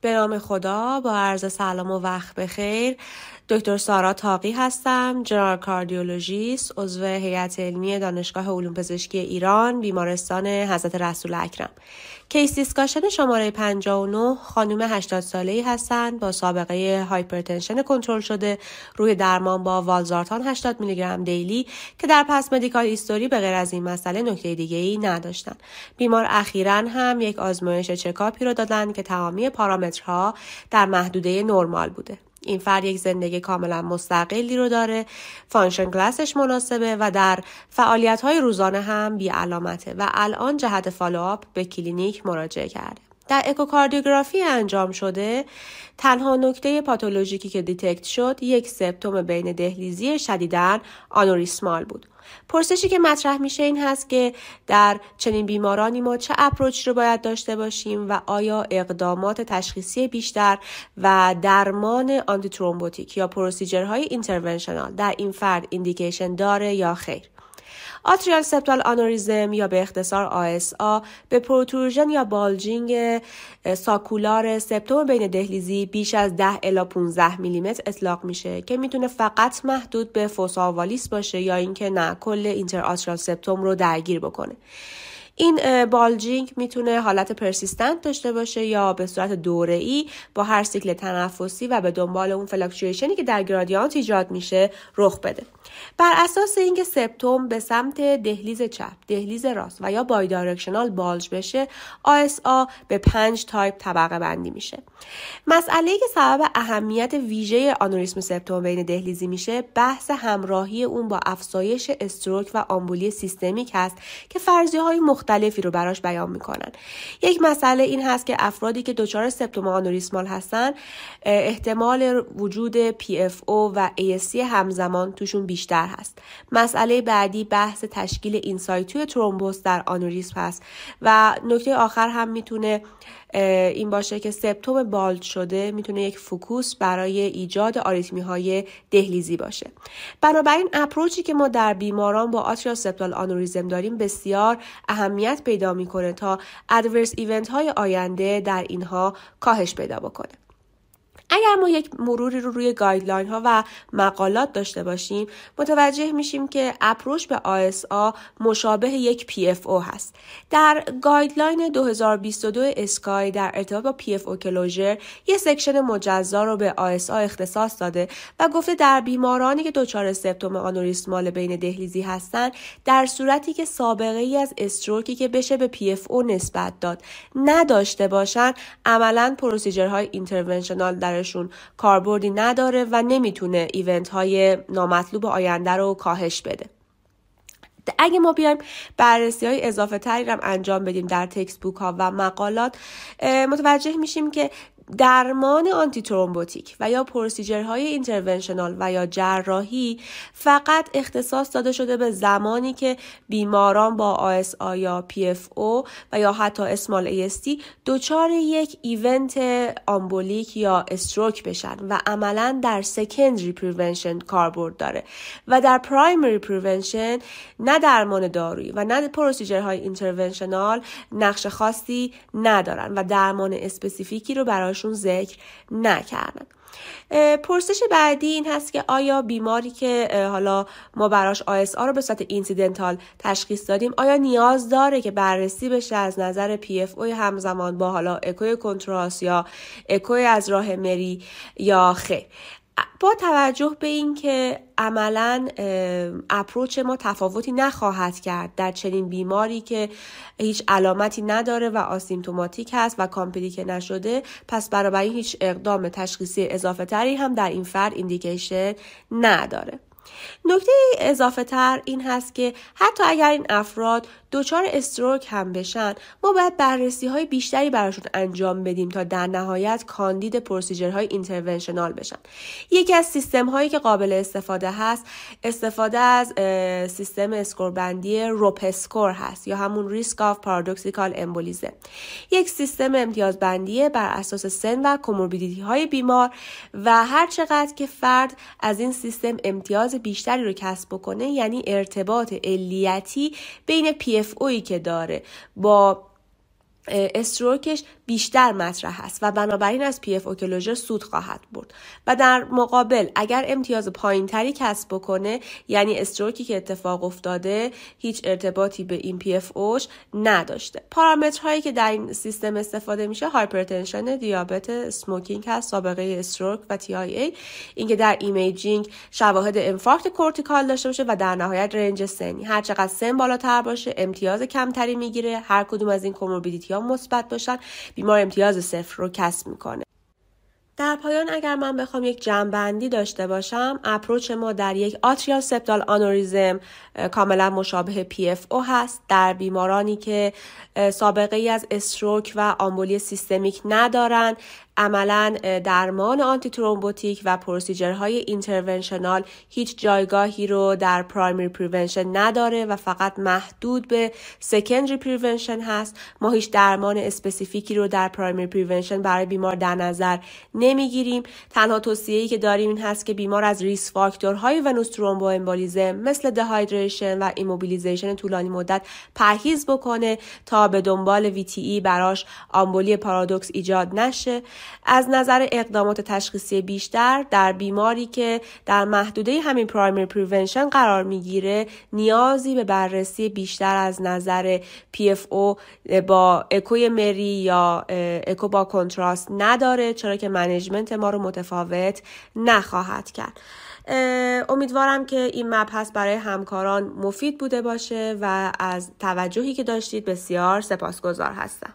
به نام خدا با عرض سلام و وقت بخیر. دکتر سارا طاقی هستم general cardiologist عضو هیئت علمی دانشگاه علوم پزشکی ایران بیمارستان حضرت رسول اکرم. case discussion شماره 59 خانم 80 ساله ای هستند با سابقه hypertension کنترل شده روی درمان با valsartan 80 میلی گرم daily که در past medical history به غیر از این مسئله نکته دیگه ای نداشتند. بیمار اخیرا هم یک آزمایش چکاپی رو دادن که تمامی پارامترها در محدوده نرمال بوده. این فرد یک زندگی کاملا مستقلی رو داره function class ش مناسبه و در فعالیت های روزانه هم بی علامته و الان جهت follow-up به کلینیک مراجعه کرده. در اکوکاردیوگرافی انجام شده تنها نکته پاتولوژیکی که detect شد یک سپتوم بین دهلیزی شدیدا aneurysmal بود. پرسشی که مطرح میشه این هست که در چنین بیمارانی ما چه approach رو باید داشته باشیم و آیا اقدامات تشخیصی بیشتر و درمان antithrombotic یا procedure های interventional در این فرد indication داره یا خیر. atrial septal aneurysm یا به اختصار ASA به protrusion یا bulging saccular سپتوم بین دهلیزی بیش از 10 الی 15 میلیمتر اطلاق میشه که می‌تونه فقط محدود به fossa ovalis باشه یا اینکه نه کل interatrial septum رو درگیر بکنه. این bulging می‌تونه حالت persistent داشته باشه یا به صورت دوره ای با هر سیکل تنفسی و به دنبال اون fluctuation ی که در گرادیانت ایجاد میشه رخ بده بر اساس اینکه سپتوم به سمت دهلیز چپ، دهلیز راست و یا bidirectional bulge بشه ASA به پنج تایپ طبقه بندی میشه. مسئله که سبب اهمیت ویژه آنوریسم سپتوم بین دهلیزی میشه بحث همراهی اون با افزایش stroke و آمبولی سیستمیک هست که فرضیه های مختلفی رو براش بیان می‌کنن. یک مسئله این هست که افرادی که دچار سپتوم آنوریسمال هستن احتمال وجود PFO و ASC همزمان توشون بیشتر هست مسئله بعدی بحث تشکیل اینسایتوی ترومبوس در آنوریسم هست و نکته آخر هم می‌تونه این باشه که سپتوم بالد شده می‌تونه یک فکوس برای ایجاد آریتمی های دهلیزی باشه. بنابراین approach ی که ما در بیماران با atrial septal aneurysm داریم بسیار اهمیت پیدا می‌کنه تا adverse event های آینده در اینها کاهش پیدا بکنه. اگر ما یک مروری رو روی guideline ها و مقالات داشته باشیم متوجه میشیم که approach به ASA مشابه یک PFO هست. در guideline 2022 SCAI در ارتباط با PFO closure یه section مجزا رو به ASA اختصاص داده و گفته در بیمارانی که دچار septum aneurysmal بین دهلیزی هستند در صورتی که سابقه ای از stroke ی که بشه به PFO نسبت داد. نداشته باشند عملا procedure های interventional در درشون کاربردی نداره و نمی‌تونه event های نامطلوب آینده رو کاهش بده. اگه ما بیایم بررسی های اضافه تری هم انجام بدیم در textbook ها و مقالات متوجه میشیم که درمان antithrombotic و یا procedure های interventional و یا جراحی فقط اختصاص داده شده به زمانی که بیماران با آ یا او و یا حتی اسمال AST دچار یک event embolic یا stroke بشن و عملا در secondary prevention کاربرد داره. و در primary prevention نه درمان دارویی و نه procedure های interventional نقش خاصی ندارن و درمان specific ی رو برای براشون ذکر نکردن. پرسش بعدی این هست که آیا بیماری که حالا ما براش ASA رو به صورت incidental تشخیص دادیم آیا نیاز داره که بررسی بشه از نظر PFO ی همزمان با حالا اکوی contrast یا اکوی از راه مری یا خیر؟ با توجه به اینکه عملا approach ما تفاوتی نخواهد کرد در چنین بیماری که هیچ علامتی نداره و asymptomatic هست و complicated نشده پس برای هیچ اقدام تشخیصی اضافه تری هم در این فرد indication نداره. نکته اضافه تر این هست که حتی اگر این افراد دچار stroke هم بشن ما باید بررسی های بیشتری براشون انجام بدیم تا در نهایت کاندید procedure های interventional بشن. یکی از سیستم هایی که قابل استفاده هست استفاده از سیستم score بندی RoPE score هست یا همون risk of paradoxical embolism یک سیستم امتیازبندی بر اساس سن و comorbidity های بیمار و هر چقدر که فرد از این سیستم امتیاز بیشتری رو کسب بکنه یعنی ارتباط علیتی بین PFO یی که داره با stroke ش بیشتر مطرح است و بنابراین از PFO closure سود خواهد برد. و در مقابل اگر امتیاز پایینتری کسب بکنه یعنی stroke ی که اتفاق افتاده هیچ ارتباطی به این PFO ش نداشته. پارامترهایی که در این سیستم استفاده میشه hypertension دیابت smoking هست سابقه stroke و TIA اینکه در imaging شواهد infarct cortical داشته باشه و در نهایت range سنی. هر چقدر سن بالاتر باشه امتیاز کمتری می‌گیره هر کدوم از این comorbidity مثبت باشن بیمار امتیاز صفر رو کسب می‌کنه. در پایان اگر من بخوام یک جمعبندی داشته باشم approach ما در یک atrial septal aneurysm کاملا مشابه PFO هست. در بیمارانی که سابقه ای از stroke و آمبولی سیستمیک ندارن عملا درمان antithrombotic و procedure های interventional هیچ جایگاهی رو در primary prevention نداره و فقط محدود به secondary prevention هست. ما هیچ درمان specific ی رو در primary prevention برای بیمار در نظر نمی‌گیریم. تنها توصیه‌ای که داریم این هست که بیمار از risk factor های venous thromboembolism مثل dehydration و immobilization طولانی مدت پرهیز بکنه تا به دنبال VTE براش آمبولی پارادوکس ایجاد نشه. از نظر اقدامات تشخیصی بیشتر در بیماری که در محدوده همین primary prevention قرار می‌گیره نیازی به بررسی بیشتر از نظر PFO با اکوی مری یا اکو با کنتراست نداره چرا که منیجمنت ما رو متفاوت نخواهد کرد. امیدوارم که این مبحث برای همکاران مفید بوده باشه و از توجهی که داشتید بسیار سپاسگزار هستم.